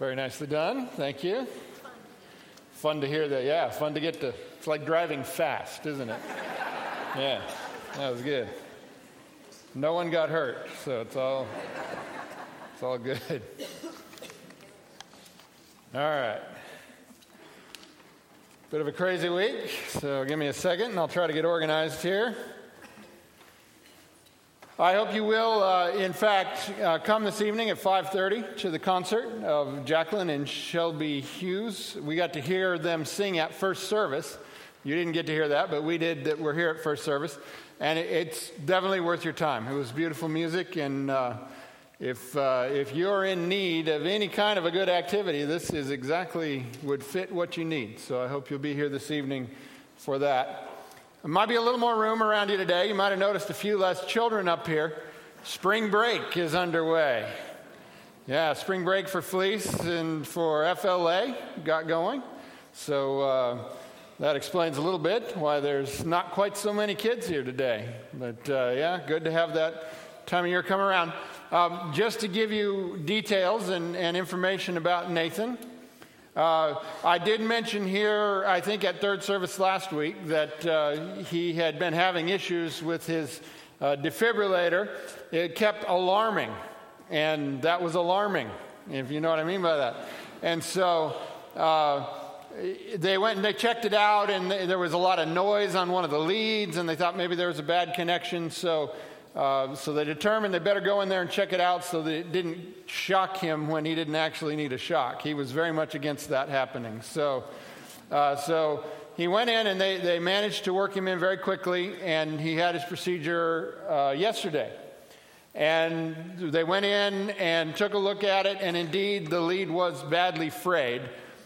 Very nicely done. Thank you. Fun to hear that. Yeah, fun to get to. It's like driving fast, isn't it? Yeah, that was good. No one got hurt, so it's all it's all good. All right. Bit of a crazy week, so give me a second and I'll try to get organized here. I hope you will, uh, in fact, uh, come this evening at 5:30 to the concert of Jacqueline and Shelby Hughes. We got to hear them sing at first service. You didn't get to hear that, but we did. That we're here at first service, and it's definitely worth your time. It was beautiful music, and uh, if uh, if you're in need of any kind of a good activity, this is exactly would fit what you need. So I hope you'll be here this evening for that. There might be a little more room around you today. You might have noticed a few less children up here. Spring break is underway. Yeah, spring break for Fleece and for FLA got going. So uh, that explains a little bit why there's not quite so many kids here today. But uh, yeah, good to have that time of year come around. Um, just to give you details and, and information about Nathan. Uh, I did mention here, I think at third service last week, that uh, he had been having issues with his uh, defibrillator. It kept alarming, and that was alarming, if you know what I mean by that. And so uh, they went and they checked it out, and there was a lot of noise on one of the leads, and they thought maybe there was a bad connection. So uh, so they determined they better go in there and check it out so that it didn't shock him when he didn't actually need a shock. He was very much against that happening. So, uh, so he went in and they, they managed to work him in very quickly, and he had his procedure uh, yesterday. And they went in and took a look at it, and indeed the lead was badly frayed,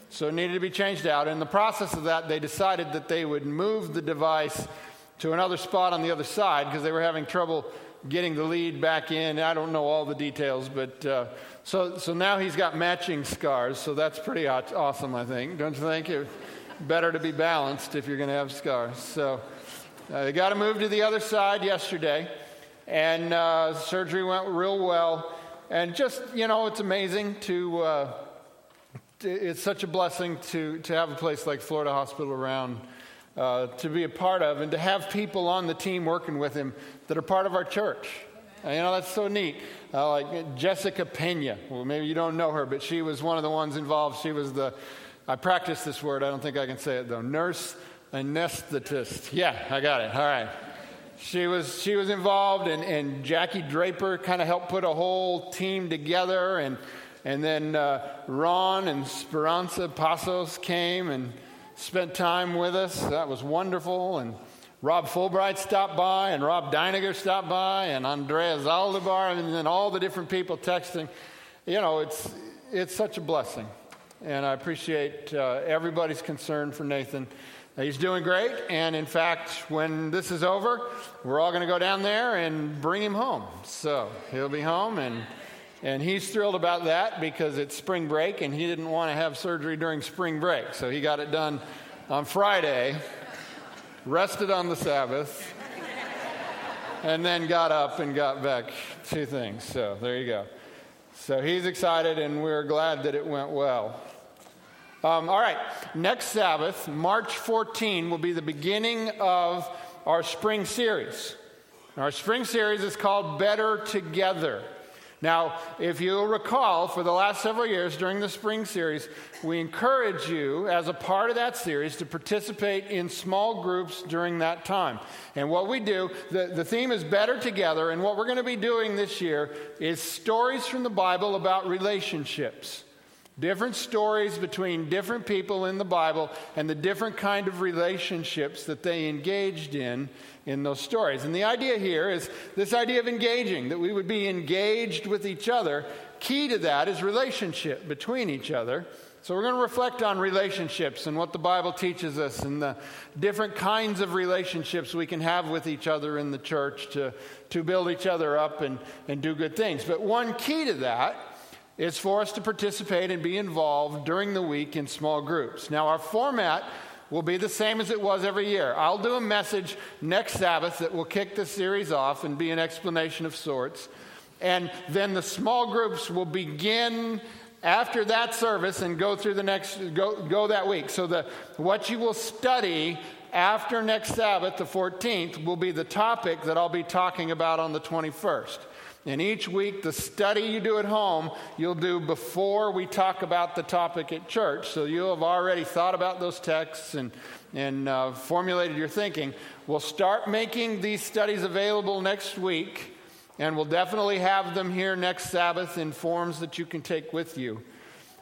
so it needed to be changed out. In the process of that, they decided that they would move the device to another spot on the other side because they were having trouble getting the lead back in. I don't know all the details, but uh, so, so now he's got matching scars, so that's pretty awesome, I think. Don't you think? It's better to be balanced if you're going to have scars. So uh, they got to move to the other side yesterday, and uh, surgery went real well. And just, you know, it's amazing to, uh, it's such a blessing to, to have a place like Florida Hospital around uh, to be a part of and to have people on the team working with him that are part of our church. you know, that's so neat. Uh, like Jessica Pena. Well, maybe you don't know her, but she was one of the ones involved. She was the, I practiced this word. I don't think I can say it though. Nurse anesthetist. Yeah, I got it. All right. She was, she was involved, and, and Jackie Draper kind of helped put a whole team together. And, and then uh, Ron and Speranza Pasos came and spent time with us. That was wonderful. And Rob Fulbright stopped by, and Rob Deiniger stopped by, and Andrea Zaldivar, and then all the different people texting. You know, it's, it's such a blessing. And I appreciate uh, everybody's concern for Nathan. He's doing great, and in fact, when this is over, we're all going to go down there and bring him home. So he'll be home, and and he's thrilled about that because it's spring break and he didn't want to have surgery during spring break. So he got it done on Friday, rested on the Sabbath, and then got up and got back to things. So there you go. So he's excited and we're glad that it went well. Um, all right, next Sabbath, March 14, will be the beginning of our spring series. Our spring series is called Better Together. Now, if you'll recall, for the last several years during the spring series, we encourage you, as a part of that series, to participate in small groups during that time. And what we do, the, the theme is Better Together, and what we're going to be doing this year is stories from the Bible about relationships. Different stories between different people in the Bible and the different kind of relationships that they engaged in in those stories. And the idea here is this idea of engaging, that we would be engaged with each other. Key to that is relationship between each other. So we're going to reflect on relationships and what the Bible teaches us and the different kinds of relationships we can have with each other in the church to, to build each other up and, and do good things. But one key to that is for us to participate and be involved during the week in small groups. Now, our format will be the same as it was every year. I'll do a message next Sabbath that will kick the series off and be an explanation of sorts. And then the small groups will begin after that service and go through the next go, go that week so the what you will study after next sabbath the 14th will be the topic that i'll be talking about on the 21st and each week the study you do at home you'll do before we talk about the topic at church so you'll have already thought about those texts and and uh, formulated your thinking we'll start making these studies available next week and we'll definitely have them here next Sabbath in forms that you can take with you.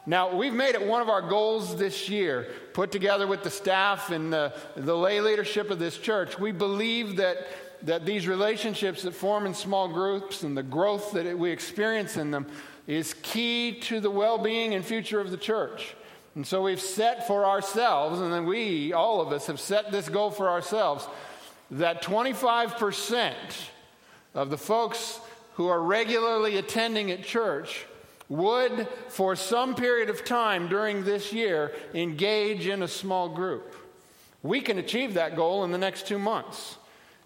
Now, we've made it one of our goals this year, put together with the staff and the, the lay leadership of this church. We believe that, that these relationships that form in small groups and the growth that we experience in them is key to the well being and future of the church. And so we've set for ourselves, and then we, all of us, have set this goal for ourselves that 25% of the folks who are regularly attending at church would, for some period of time during this year, engage in a small group. We can achieve that goal in the next two months.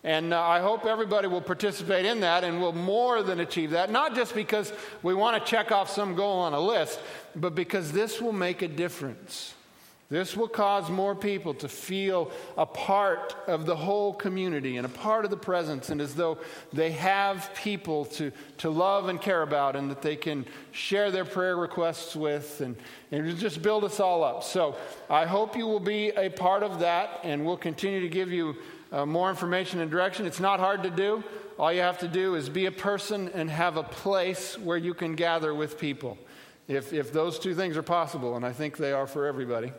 And uh, I hope everybody will participate in that and will more than achieve that, not just because we want to check off some goal on a list, but because this will make a difference. This will cause more people to feel a part of the whole community and a part of the presence, and as though they have people to, to love and care about and that they can share their prayer requests with and, and just build us all up. So I hope you will be a part of that, and we'll continue to give you uh, more information and direction. It's not hard to do. All you have to do is be a person and have a place where you can gather with people. If, if those two things are possible, and I think they are for everybody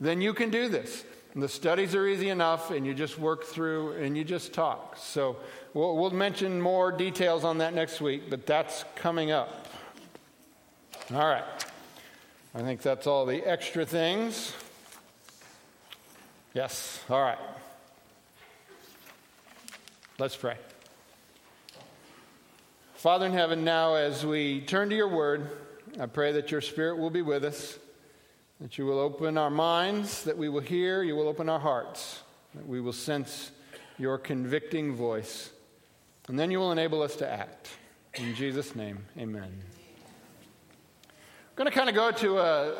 then you can do this. The studies are easy enough, and you just work through and you just talk. So we'll, we'll mention more details on that next week, but that's coming up. All right. I think that's all the extra things. Yes. All right. Let's pray. Father in heaven, now as we turn to your word, I pray that your spirit will be with us that you will open our minds, that we will hear, you will open our hearts, that we will sense your convicting voice, and then you will enable us to act. In Jesus' name, amen. I'm going to kind of go to a,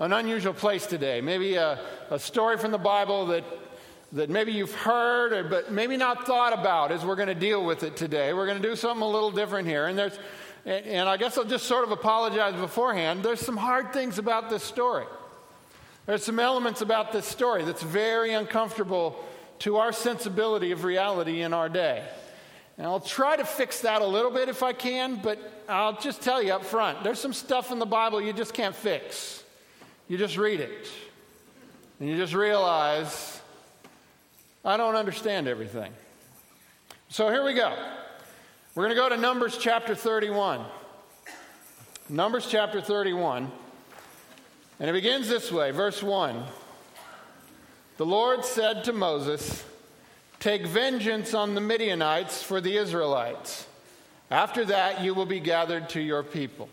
an unusual place today, maybe a, a story from the Bible that that maybe you've heard or, but maybe not thought about as we're going to deal with it today. We're going to do something a little different here. And there's and, and I guess I'll just sort of apologize beforehand. There's some hard things about this story. There's some elements about this story that's very uncomfortable to our sensibility of reality in our day. And I'll try to fix that a little bit if I can, but I'll just tell you up front there's some stuff in the Bible you just can't fix. You just read it, and you just realize, I don't understand everything. So here we go. We're going to go to Numbers chapter 31. Numbers chapter 31. And it begins this way verse 1. The Lord said to Moses, Take vengeance on the Midianites for the Israelites. After that, you will be gathered to your people.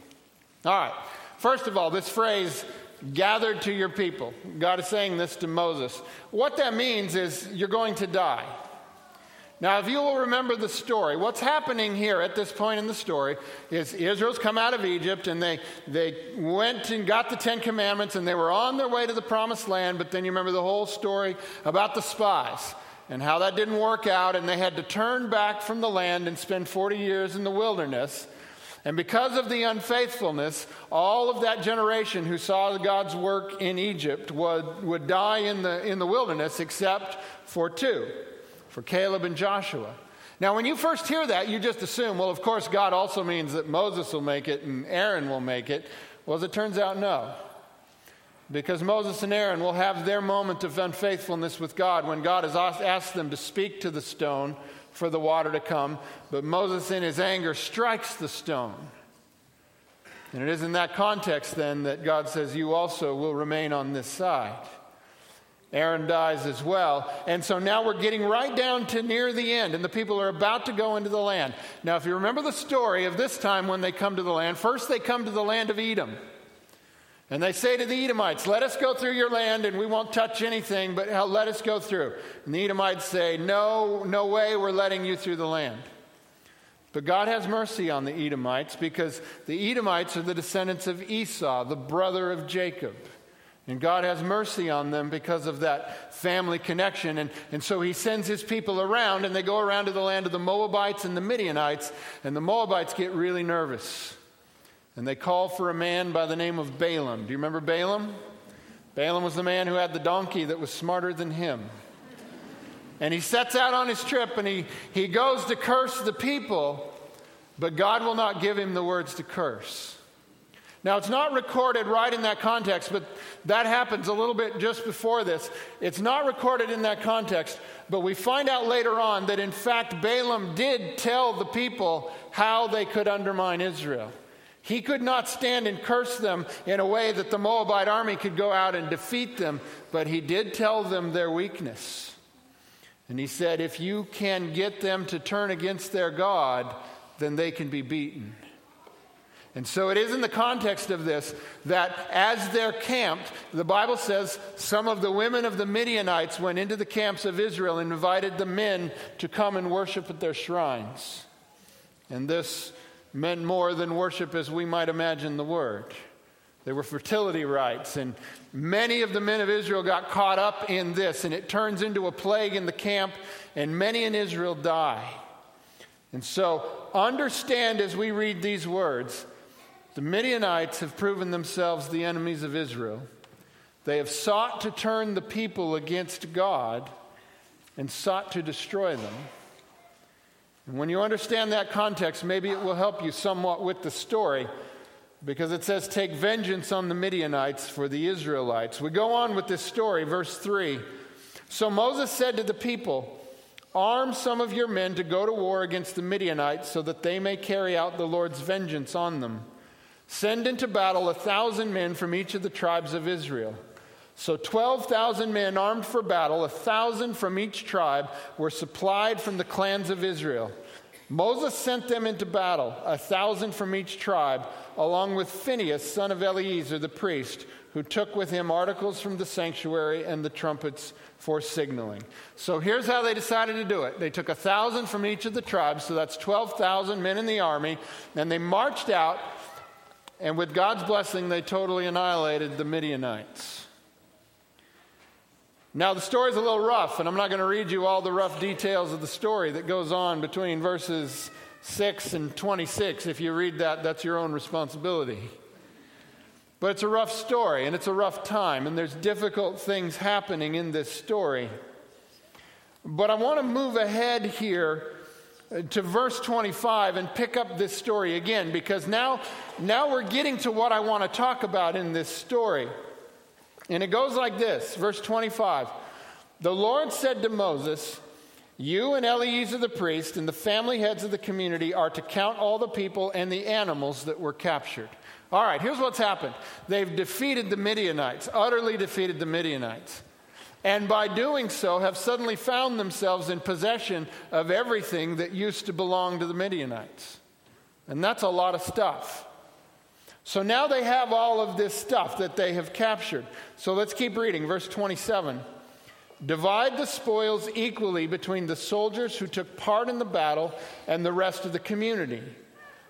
All right. First of all, this phrase, gathered to your people. God is saying this to Moses. What that means is you're going to die. Now, if you will remember the story, what's happening here at this point in the story is Israel's come out of Egypt and they, they went and got the Ten Commandments and they were on their way to the promised land, but then you remember the whole story about the spies and how that didn't work out and they had to turn back from the land and spend 40 years in the wilderness. And because of the unfaithfulness, all of that generation who saw God's work in Egypt would, would die in the, in the wilderness except for two for Caleb and Joshua. Now, when you first hear that, you just assume, well, of course, God also means that Moses will make it and Aaron will make it. Well, as it turns out, no. Because Moses and Aaron will have their moment of unfaithfulness with God when God has asked them to speak to the stone for the water to come, but Moses, in his anger, strikes the stone. And it is in that context, then, that God says, You also will remain on this side. Aaron dies as well. And so now we're getting right down to near the end, and the people are about to go into the land. Now, if you remember the story of this time when they come to the land, first they come to the land of Edom. And they say to the Edomites, Let us go through your land, and we won't touch anything, but let us go through. And the Edomites say, No, no way, we're letting you through the land. But God has mercy on the Edomites because the Edomites are the descendants of Esau, the brother of Jacob. And God has mercy on them because of that family connection. And, and so he sends his people around, and they go around to the land of the Moabites and the Midianites. And the Moabites get really nervous. And they call for a man by the name of Balaam. Do you remember Balaam? Balaam was the man who had the donkey that was smarter than him. And he sets out on his trip and he, he goes to curse the people, but God will not give him the words to curse. Now, it's not recorded right in that context, but that happens a little bit just before this. It's not recorded in that context, but we find out later on that in fact Balaam did tell the people how they could undermine Israel. He could not stand and curse them in a way that the Moabite army could go out and defeat them, but he did tell them their weakness. And he said, If you can get them to turn against their God, then they can be beaten. And so it is in the context of this that as they're camped, the Bible says some of the women of the Midianites went into the camps of Israel and invited the men to come and worship at their shrines. And this meant more than worship as we might imagine the word. They were fertility rites, and many of the men of Israel got caught up in this, and it turns into a plague in the camp, and many in Israel die. And so, understand as we read these words the Midianites have proven themselves the enemies of Israel. They have sought to turn the people against God and sought to destroy them. When you understand that context, maybe it will help you somewhat with the story because it says, Take vengeance on the Midianites for the Israelites. We go on with this story, verse 3. So Moses said to the people, Arm some of your men to go to war against the Midianites so that they may carry out the Lord's vengeance on them. Send into battle a thousand men from each of the tribes of Israel. So 12,000 men armed for battle, a thousand from each tribe, were supplied from the clans of Israel. Moses sent them into battle, a thousand from each tribe, along with Phinehas, son of Eleazar the priest, who took with him articles from the sanctuary and the trumpets for signaling. So here's how they decided to do it they took a thousand from each of the tribes, so that's 12,000 men in the army, and they marched out, and with God's blessing, they totally annihilated the Midianites. Now, the story's a little rough, and I'm not going to read you all the rough details of the story that goes on between verses 6 and 26. If you read that, that's your own responsibility. But it's a rough story, and it's a rough time, and there's difficult things happening in this story. But I want to move ahead here uh, to verse 25 and pick up this story again because now, now we're getting to what I want to talk about in this story. And it goes like this verse 25. The Lord said to Moses, You and Eleazar the priest and the family heads of the community are to count all the people and the animals that were captured. All right, here's what's happened they've defeated the Midianites, utterly defeated the Midianites. And by doing so, have suddenly found themselves in possession of everything that used to belong to the Midianites. And that's a lot of stuff. So now they have all of this stuff that they have captured. So let's keep reading. Verse 27. Divide the spoils equally between the soldiers who took part in the battle and the rest of the community.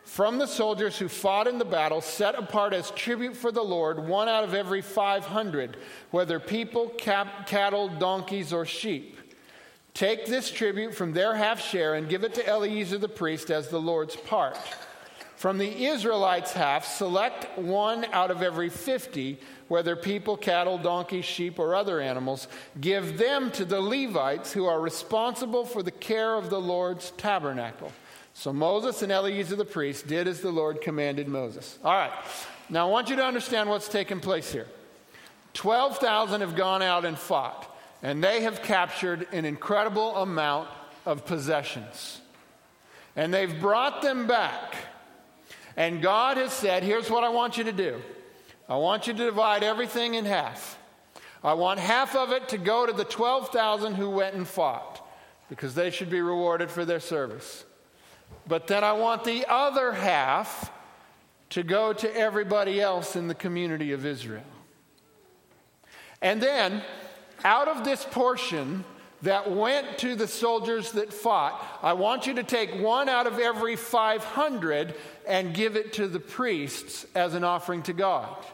From the soldiers who fought in the battle, set apart as tribute for the Lord one out of every 500, whether people, cap- cattle, donkeys, or sheep. Take this tribute from their half share and give it to Eleazar the priest as the Lord's part. From the Israelites' half, select one out of every 50, whether people, cattle, donkeys, sheep, or other animals. Give them to the Levites who are responsible for the care of the Lord's tabernacle. So Moses and Eleazar the priest did as the Lord commanded Moses. All right, now I want you to understand what's taking place here. 12,000 have gone out and fought, and they have captured an incredible amount of possessions. And they've brought them back and God has said, here's what I want you to do I want you to divide everything in half. I want half of it to go to the 12,000 who went and fought because they should be rewarded for their service. But then I want the other half to go to everybody else in the community of Israel. And then, out of this portion, that went to the soldiers that fought, I want you to take one out of every 500 and give it to the priests as an offering to God.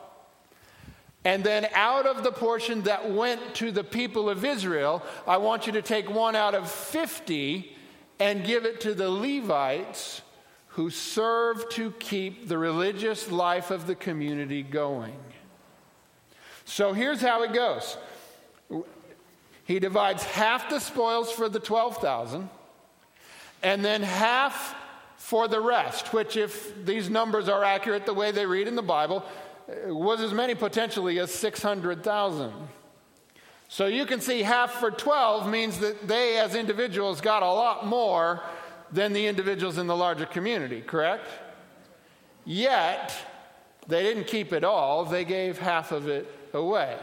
And then out of the portion that went to the people of Israel, I want you to take one out of 50 and give it to the Levites who serve to keep the religious life of the community going. So here's how it goes he divides half the spoils for the 12,000 and then half for the rest, which, if these numbers are accurate the way they read in the Bible, uh, was as many potentially as 600,000. So you can see half for 12 means that they, as individuals, got a lot more than the individuals in the larger community, correct? Yet, they didn't keep it all, they gave half of it away.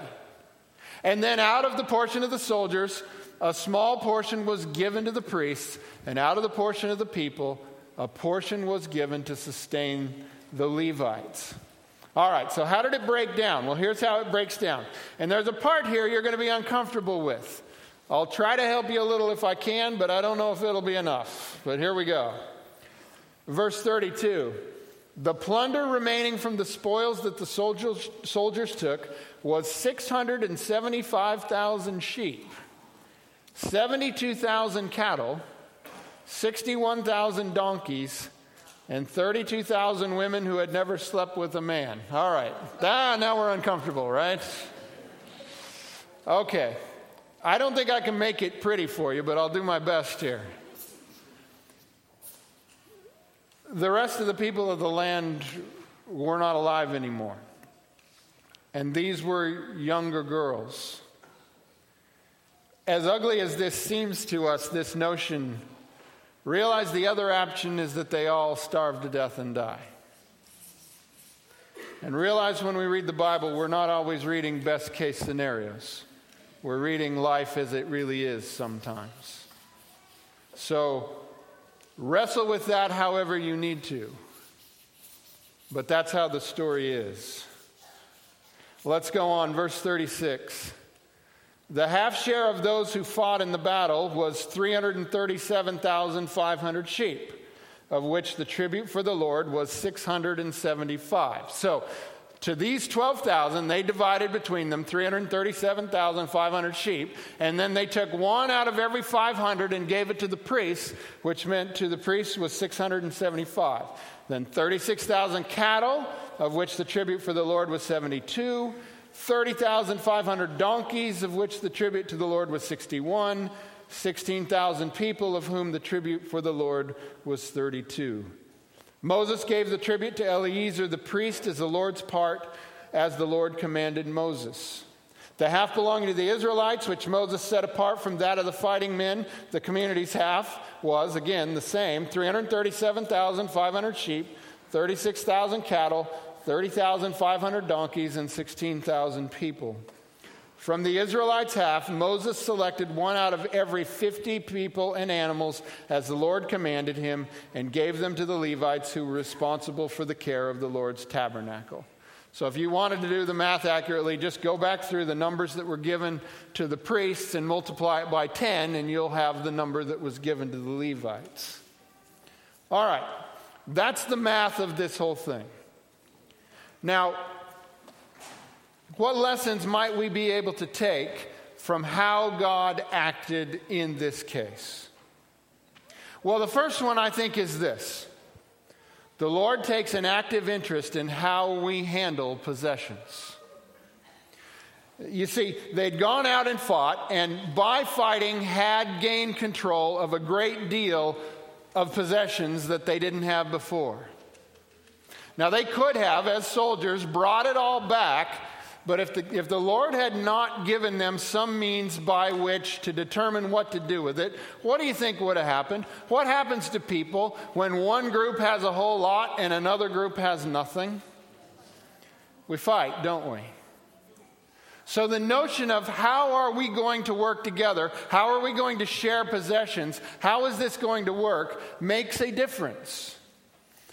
And then out of the portion of the soldiers, a small portion was given to the priests, and out of the portion of the people, a portion was given to sustain the Levites. All right, so how did it break down? Well, here's how it breaks down. And there's a part here you're going to be uncomfortable with. I'll try to help you a little if I can, but I don't know if it'll be enough. But here we go. Verse 32 The plunder remaining from the spoils that the soldiers, soldiers took was 675,000 sheep, 72,000 cattle, 61,000 donkeys, and 32,000 women who had never slept with a man. All right. Ah, now we're uncomfortable, right? Okay. I don't think I can make it pretty for you, but I'll do my best here. The rest of the people of the land were not alive anymore. And these were younger girls. As ugly as this seems to us, this notion Realize the other option is that they all starve to death and die. And realize when we read the Bible, we're not always reading best case scenarios. We're reading life as it really is sometimes. So wrestle with that however you need to. But that's how the story is. Let's go on, verse 36. The half share of those who fought in the battle was 337,500 sheep, of which the tribute for the Lord was 675. So, to these 12,000, they divided between them 337,500 sheep, and then they took one out of every 500 and gave it to the priests, which meant to the priests was 675. Then 36,000 cattle, of which the tribute for the Lord was 72. 30,500 donkeys, of which the tribute to the Lord was 61, 16,000 people, of whom the tribute for the Lord was 32. Moses gave the tribute to Eleazar the priest as the Lord's part, as the Lord commanded Moses. The half belonging to the Israelites, which Moses set apart from that of the fighting men, the community's half, was again the same 337,500 sheep, 36,000 cattle, 30,500 donkeys, and 16,000 people. From the Israelites' half, Moses selected one out of every 50 people and animals as the Lord commanded him and gave them to the Levites who were responsible for the care of the Lord's tabernacle. So, if you wanted to do the math accurately, just go back through the numbers that were given to the priests and multiply it by 10, and you'll have the number that was given to the Levites. All right, that's the math of this whole thing. Now, what lessons might we be able to take from how God acted in this case? Well, the first one I think is this the Lord takes an active interest in how we handle possessions. You see, they'd gone out and fought, and by fighting, had gained control of a great deal of possessions that they didn't have before. Now, they could have, as soldiers, brought it all back, but if the, if the Lord had not given them some means by which to determine what to do with it, what do you think would have happened? What happens to people when one group has a whole lot and another group has nothing? We fight, don't we? So, the notion of how are we going to work together, how are we going to share possessions, how is this going to work, makes a difference.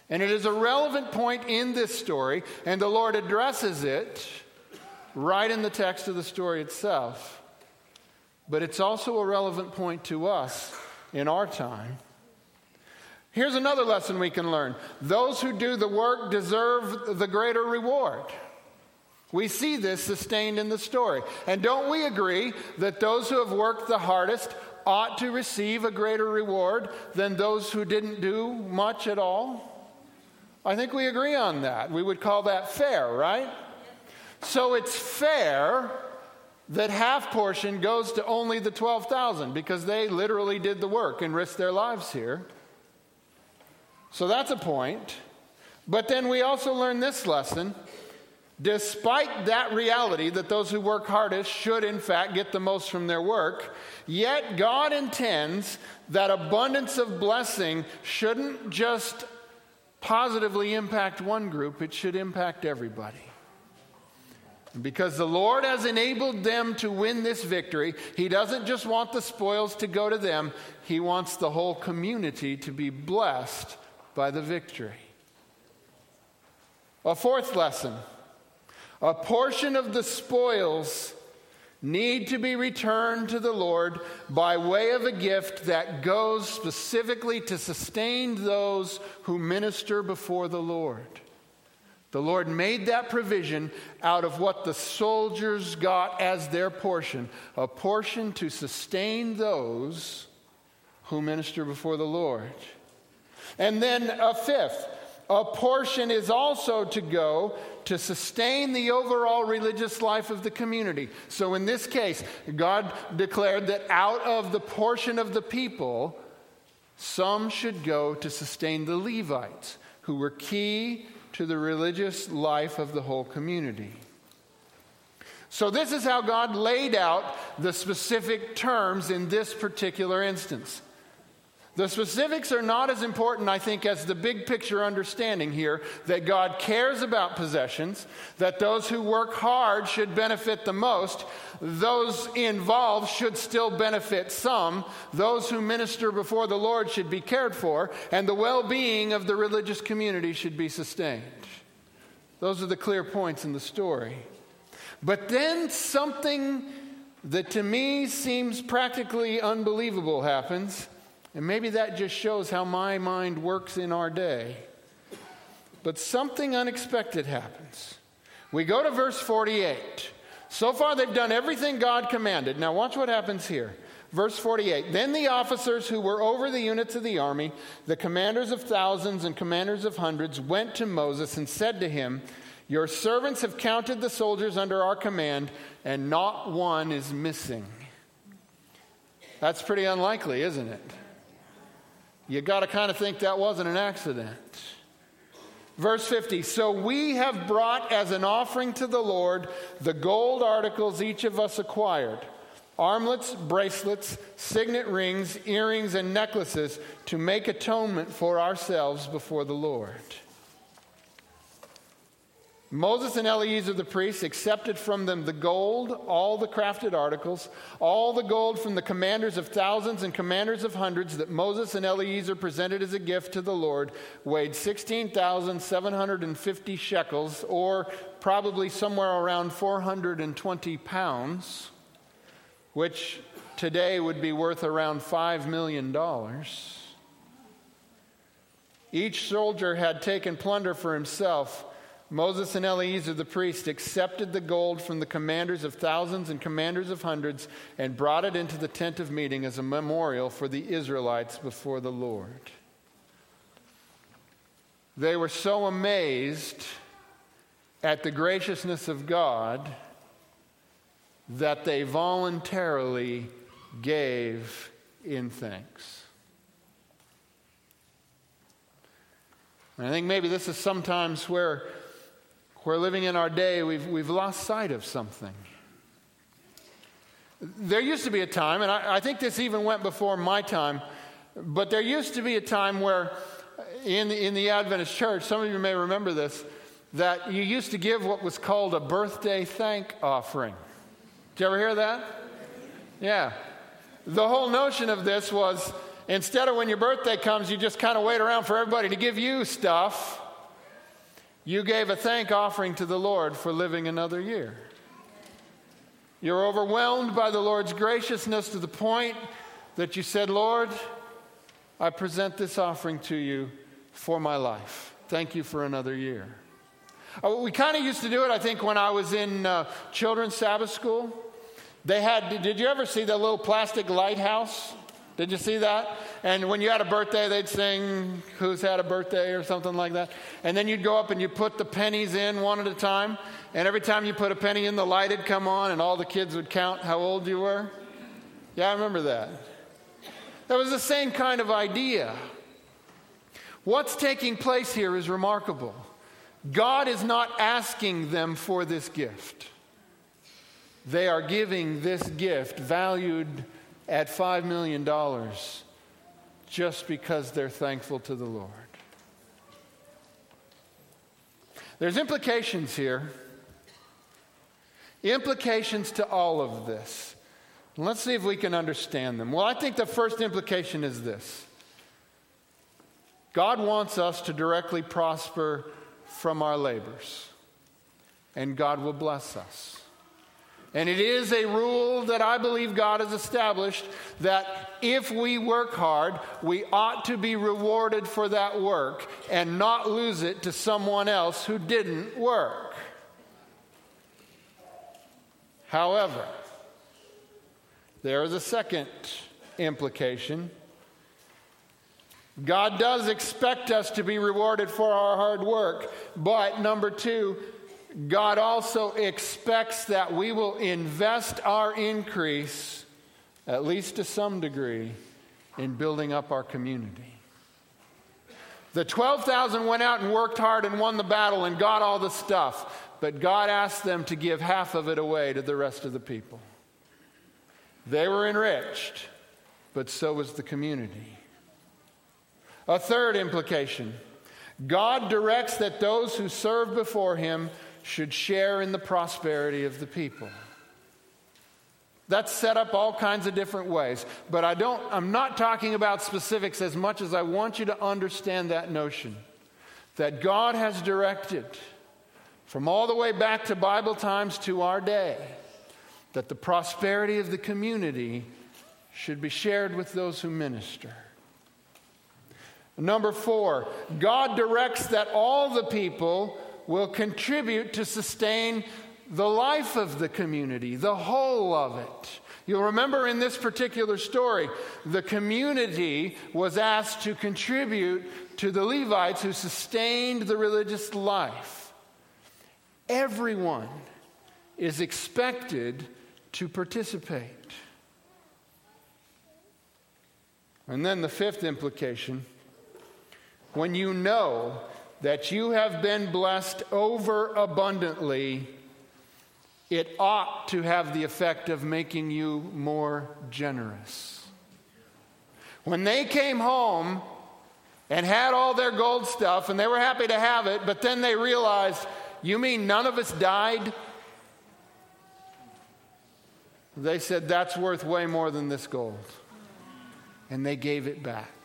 And it is a relevant point in this story, and the Lord addresses it right in the text of the story itself. but it's also a relevant point to us in our time. Here's another lesson we can learn those who do the work deserve the greater reward. We see this sustained in the story. And don't we agree that those who have worked the hardest ought to receive a greater reward than those who didn't do much at all? I think we agree on that. We would call that fair, right? So it's fair that half portion goes to only the 12,000 because they literally did the work and risked their lives here. So that's a point. But then we also learn this lesson. Despite that reality that those who work hardest should, in fact, get the most from their work, yet God intends that abundance of blessing shouldn't just positively impact one group, it should impact everybody. Because the Lord has enabled them to win this victory, He doesn't just want the spoils to go to them, He wants the whole community to be blessed by the victory. A fourth lesson a portion of the spoils need to be returned to the Lord by way of a gift that goes specifically to sustain those who minister before the Lord. The Lord made that provision out of what the soldiers got as their portion, a portion to sustain those who minister before the Lord. And then a fifth, a portion is also to go to sustain the overall religious life of the community. So in this case, God declared that out of the portion of the people, some should go to sustain the Levites, who were key to the religious life of the whole community. So, this is how God laid out the specific terms in this particular instance. The specifics are not as important, I think, as the big picture understanding here that God cares about possessions, that those who work hard should benefit the most, those involved should still benefit some, those who minister before the Lord should be cared for, and the well being of the religious community should be sustained. Those are the clear points in the story. But then something that to me seems practically unbelievable happens. And maybe that just shows how my mind works in our day. But something unexpected happens. We go to verse 48. So far, they've done everything God commanded. Now, watch what happens here. Verse 48 Then the officers who were over the units of the army, the commanders of thousands and commanders of hundreds, went to Moses and said to him, Your servants have counted the soldiers under our command, and not one is missing. That's pretty unlikely, isn't it? You got to kind of think that wasn't an accident. Verse 50 So we have brought as an offering to the Lord the gold articles each of us acquired armlets, bracelets, signet rings, earrings, and necklaces to make atonement for ourselves before the Lord. Moses and Eleazar the priests accepted from them the gold, all the crafted articles, all the gold from the commanders of thousands and commanders of hundreds that Moses and Eleazar presented as a gift to the Lord, weighed 16,750 shekels, or probably somewhere around 420 pounds, which today would be worth around $5 million. Each soldier had taken plunder for himself Moses and Eleazar the priest accepted the gold from the commanders of thousands and commanders of hundreds and brought it into the tent of meeting as a memorial for the Israelites before the Lord. They were so amazed at the graciousness of God that they voluntarily gave in thanks. And I think maybe this is sometimes where where living in our day, we've, we've lost sight of something. There used to be a time, and I, I think this even went before my time, but there used to be a time where in the, in the Adventist church, some of you may remember this, that you used to give what was called a birthday thank offering. Did you ever hear that? Yeah. The whole notion of this was instead of when your birthday comes, you just kind of wait around for everybody to give you stuff. You gave a thank offering to the Lord for living another year. You're overwhelmed by the Lord's graciousness to the point that you said, Lord, I present this offering to you for my life. Thank you for another year. Uh, we kind of used to do it, I think, when I was in uh, children's Sabbath school. They had, did you ever see the little plastic lighthouse? Did you see that? And when you had a birthday, they'd sing Who's Had a Birthday or something like that. And then you'd go up and you put the pennies in one at a time. And every time you put a penny in, the light would come on and all the kids would count how old you were. Yeah, I remember that. That was the same kind of idea. What's taking place here is remarkable. God is not asking them for this gift. They are giving this gift valued at $5 million just because they're thankful to the Lord. There's implications here, implications to all of this. Let's see if we can understand them. Well, I think the first implication is this God wants us to directly prosper from our labors, and God will bless us. And it is a rule that I believe God has established that if we work hard, we ought to be rewarded for that work and not lose it to someone else who didn't work. However, there is a second implication. God does expect us to be rewarded for our hard work, but number two, God also expects that we will invest our increase, at least to some degree, in building up our community. The 12,000 went out and worked hard and won the battle and got all the stuff, but God asked them to give half of it away to the rest of the people. They were enriched, but so was the community. A third implication God directs that those who serve before Him should share in the prosperity of the people. That's set up all kinds of different ways, but I don't I'm not talking about specifics as much as I want you to understand that notion that God has directed from all the way back to Bible times to our day that the prosperity of the community should be shared with those who minister. Number 4, God directs that all the people will contribute to sustain the life of the community, the whole of it. You'll remember in this particular story, the community was asked to contribute to the Levites who sustained the religious life. Everyone is expected to participate. And then the fifth implication when you know that you have been blessed over abundantly, it ought to have the effect of making you more generous. When they came home and had all their gold stuff, and they were happy to have it, but then they realized, You mean none of us died? They said, That's worth way more than this gold. And they gave it back.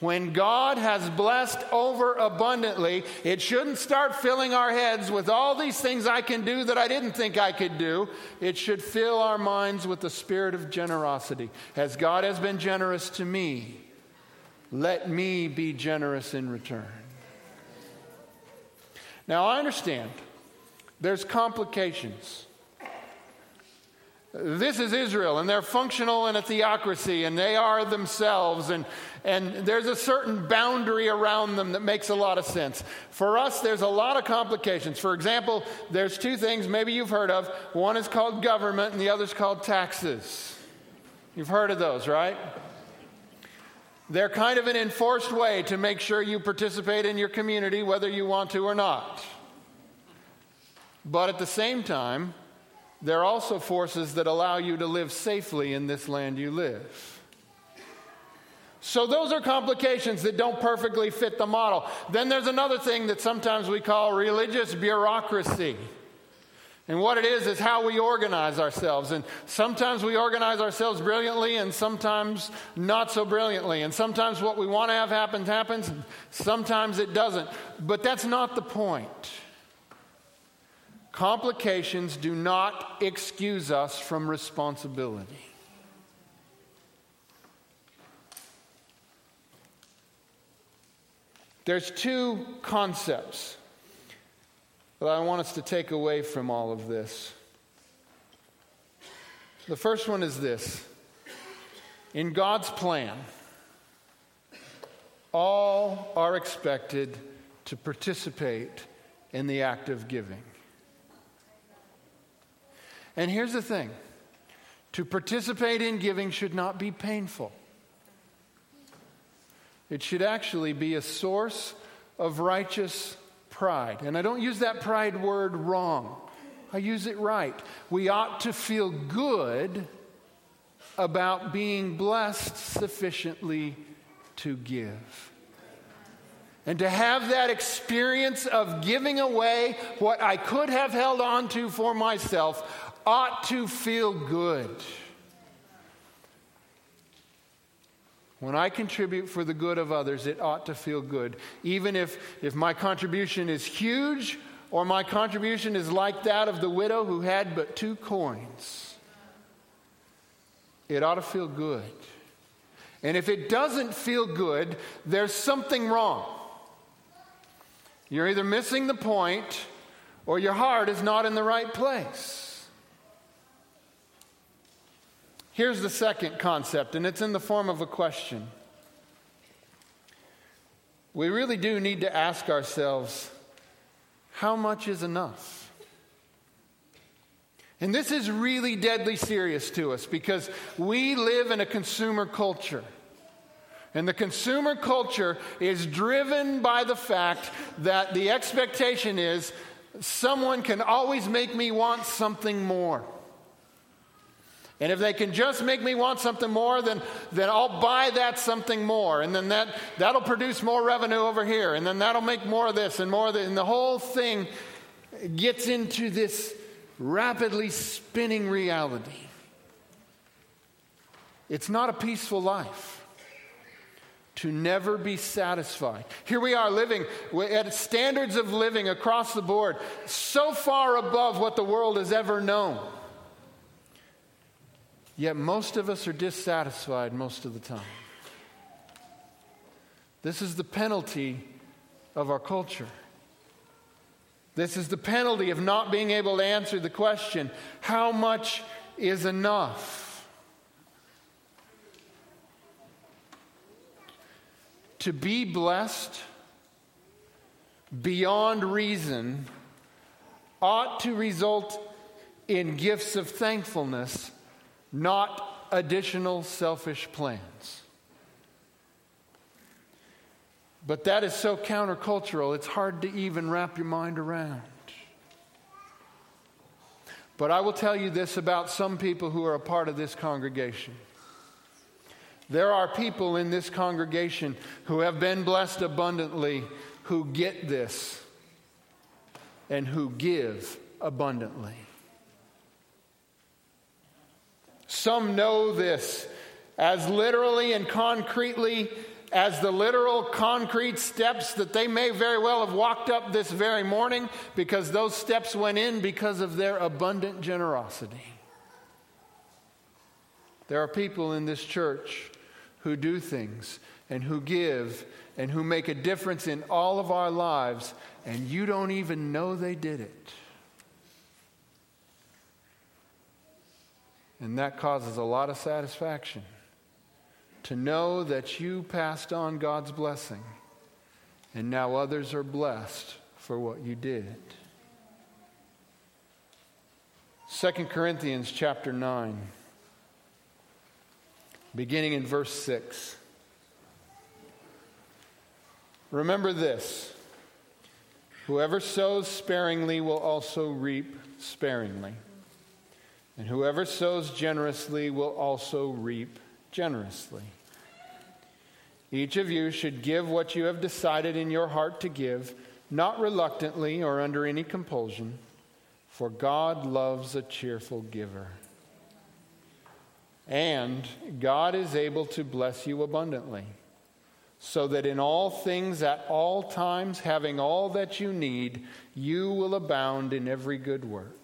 When God has blessed over abundantly, it shouldn't start filling our heads with all these things I can do that I didn't think I could do. It should fill our minds with the spirit of generosity. As God has been generous to me, let me be generous in return. Now, I understand there's complications. This is Israel, and they're functional in a theocracy, and they are themselves, and, and there's a certain boundary around them that makes a lot of sense. For us, there's a lot of complications. For example, there's two things maybe you've heard of. One is called government, and the other is called taxes. You've heard of those, right? They're kind of an enforced way to make sure you participate in your community, whether you want to or not. But at the same time, there are also forces that allow you to live safely in this land you live. So, those are complications that don't perfectly fit the model. Then there's another thing that sometimes we call religious bureaucracy. And what it is, is how we organize ourselves. And sometimes we organize ourselves brilliantly, and sometimes not so brilliantly. And sometimes what we want to have happen happens, sometimes it doesn't. But that's not the point. Complications do not excuse us from responsibility. There's two concepts that I want us to take away from all of this. The first one is this In God's plan, all are expected to participate in the act of giving. And here's the thing to participate in giving should not be painful. It should actually be a source of righteous pride. And I don't use that pride word wrong, I use it right. We ought to feel good about being blessed sufficiently to give. And to have that experience of giving away what I could have held on to for myself ought to feel good. When I contribute for the good of others, it ought to feel good. Even if, if my contribution is huge or my contribution is like that of the widow who had but two coins, it ought to feel good. And if it doesn't feel good, there's something wrong. You're either missing the point or your heart is not in the right place. Here's the second concept, and it's in the form of a question. We really do need to ask ourselves how much is enough? And this is really deadly serious to us because we live in a consumer culture. And the consumer culture is driven by the fact that the expectation is someone can always make me want something more. And if they can just make me want something more, then, then I'll buy that something more. And then that, that'll produce more revenue over here. And then that'll make more of this and more of. And the whole thing gets into this rapidly spinning reality. It's not a peaceful life to never be satisfied. Here we are living at standards of living across the board so far above what the world has ever known. Yet most of us are dissatisfied most of the time. This is the penalty of our culture. This is the penalty of not being able to answer the question how much is enough? To be blessed beyond reason ought to result in gifts of thankfulness not additional selfish plans. But that is so countercultural, it's hard to even wrap your mind around. But I will tell you this about some people who are a part of this congregation. There are people in this congregation who have been blessed abundantly who get this and who give abundantly. Some know this as literally and concretely as the literal concrete steps that they may very well have walked up this very morning because those steps went in because of their abundant generosity. There are people in this church who do things and who give and who make a difference in all of our lives, and you don't even know they did it. And that causes a lot of satisfaction to know that you passed on God's blessing and now others are blessed for what you did. 2 Corinthians chapter 9, beginning in verse 6. Remember this whoever sows sparingly will also reap sparingly. And whoever sows generously will also reap generously. Each of you should give what you have decided in your heart to give, not reluctantly or under any compulsion, for God loves a cheerful giver. And God is able to bless you abundantly so that in all things at all times, having all that you need, you will abound in every good work.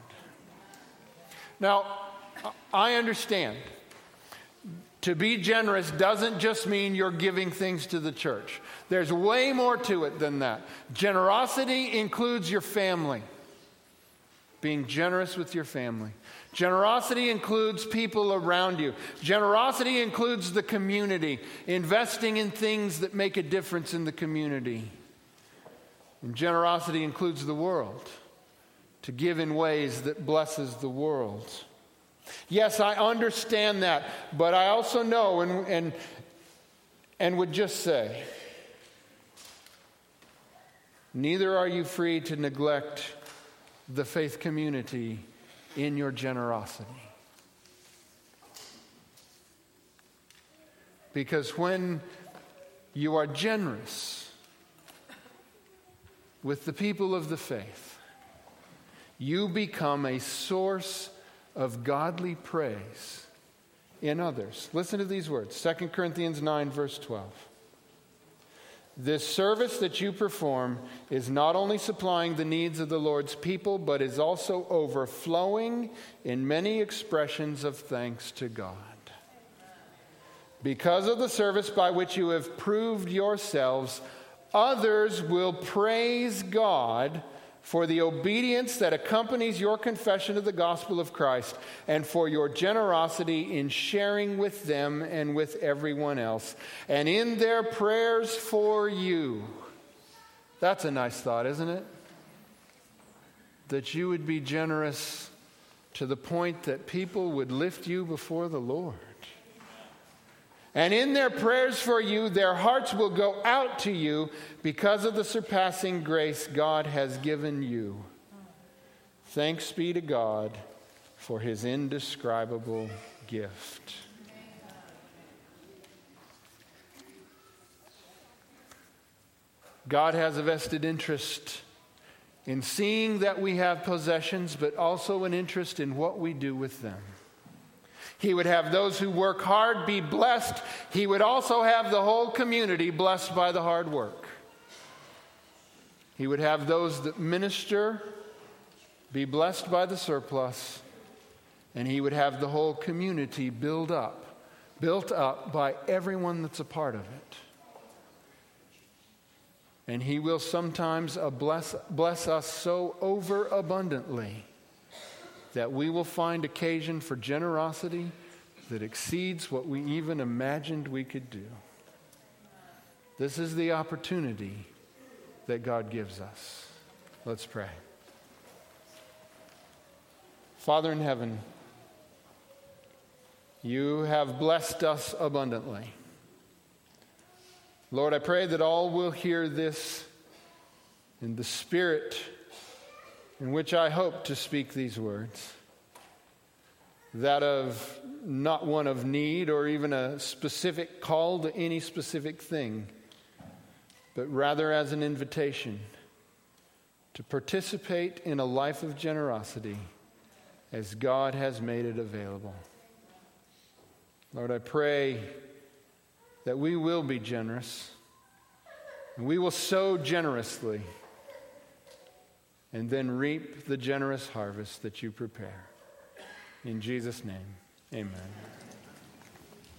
Now, I understand. To be generous doesn't just mean you're giving things to the church. There's way more to it than that. Generosity includes your family, being generous with your family. Generosity includes people around you. Generosity includes the community, investing in things that make a difference in the community. And generosity includes the world, to give in ways that blesses the world. Yes, I understand that, but I also know and, and, and would just say neither are you free to neglect the faith community in your generosity. Because when you are generous with the people of the faith, you become a source of godly praise in others. Listen to these words 2 Corinthians 9, verse 12. This service that you perform is not only supplying the needs of the Lord's people, but is also overflowing in many expressions of thanks to God. Because of the service by which you have proved yourselves, others will praise God for the obedience that accompanies your confession of the gospel of Christ, and for your generosity in sharing with them and with everyone else, and in their prayers for you. That's a nice thought, isn't it? That you would be generous to the point that people would lift you before the Lord. And in their prayers for you, their hearts will go out to you because of the surpassing grace God has given you. Thanks be to God for his indescribable gift. God has a vested interest in seeing that we have possessions, but also an interest in what we do with them. He would have those who work hard be blessed. He would also have the whole community blessed by the hard work. He would have those that minister be blessed by the surplus, and he would have the whole community build up, built up by everyone that's a part of it. And he will sometimes bless, bless us so overabundantly that we will find occasion for generosity that exceeds what we even imagined we could do. This is the opportunity that God gives us. Let's pray. Father in heaven, you have blessed us abundantly. Lord, I pray that all will hear this in the spirit in which I hope to speak these words that of not one of need or even a specific call to any specific thing, but rather as an invitation to participate in a life of generosity as God has made it available. Lord, I pray that we will be generous. And we will sow generously and then reap the generous harvest that you prepare. In Jesus' name, amen.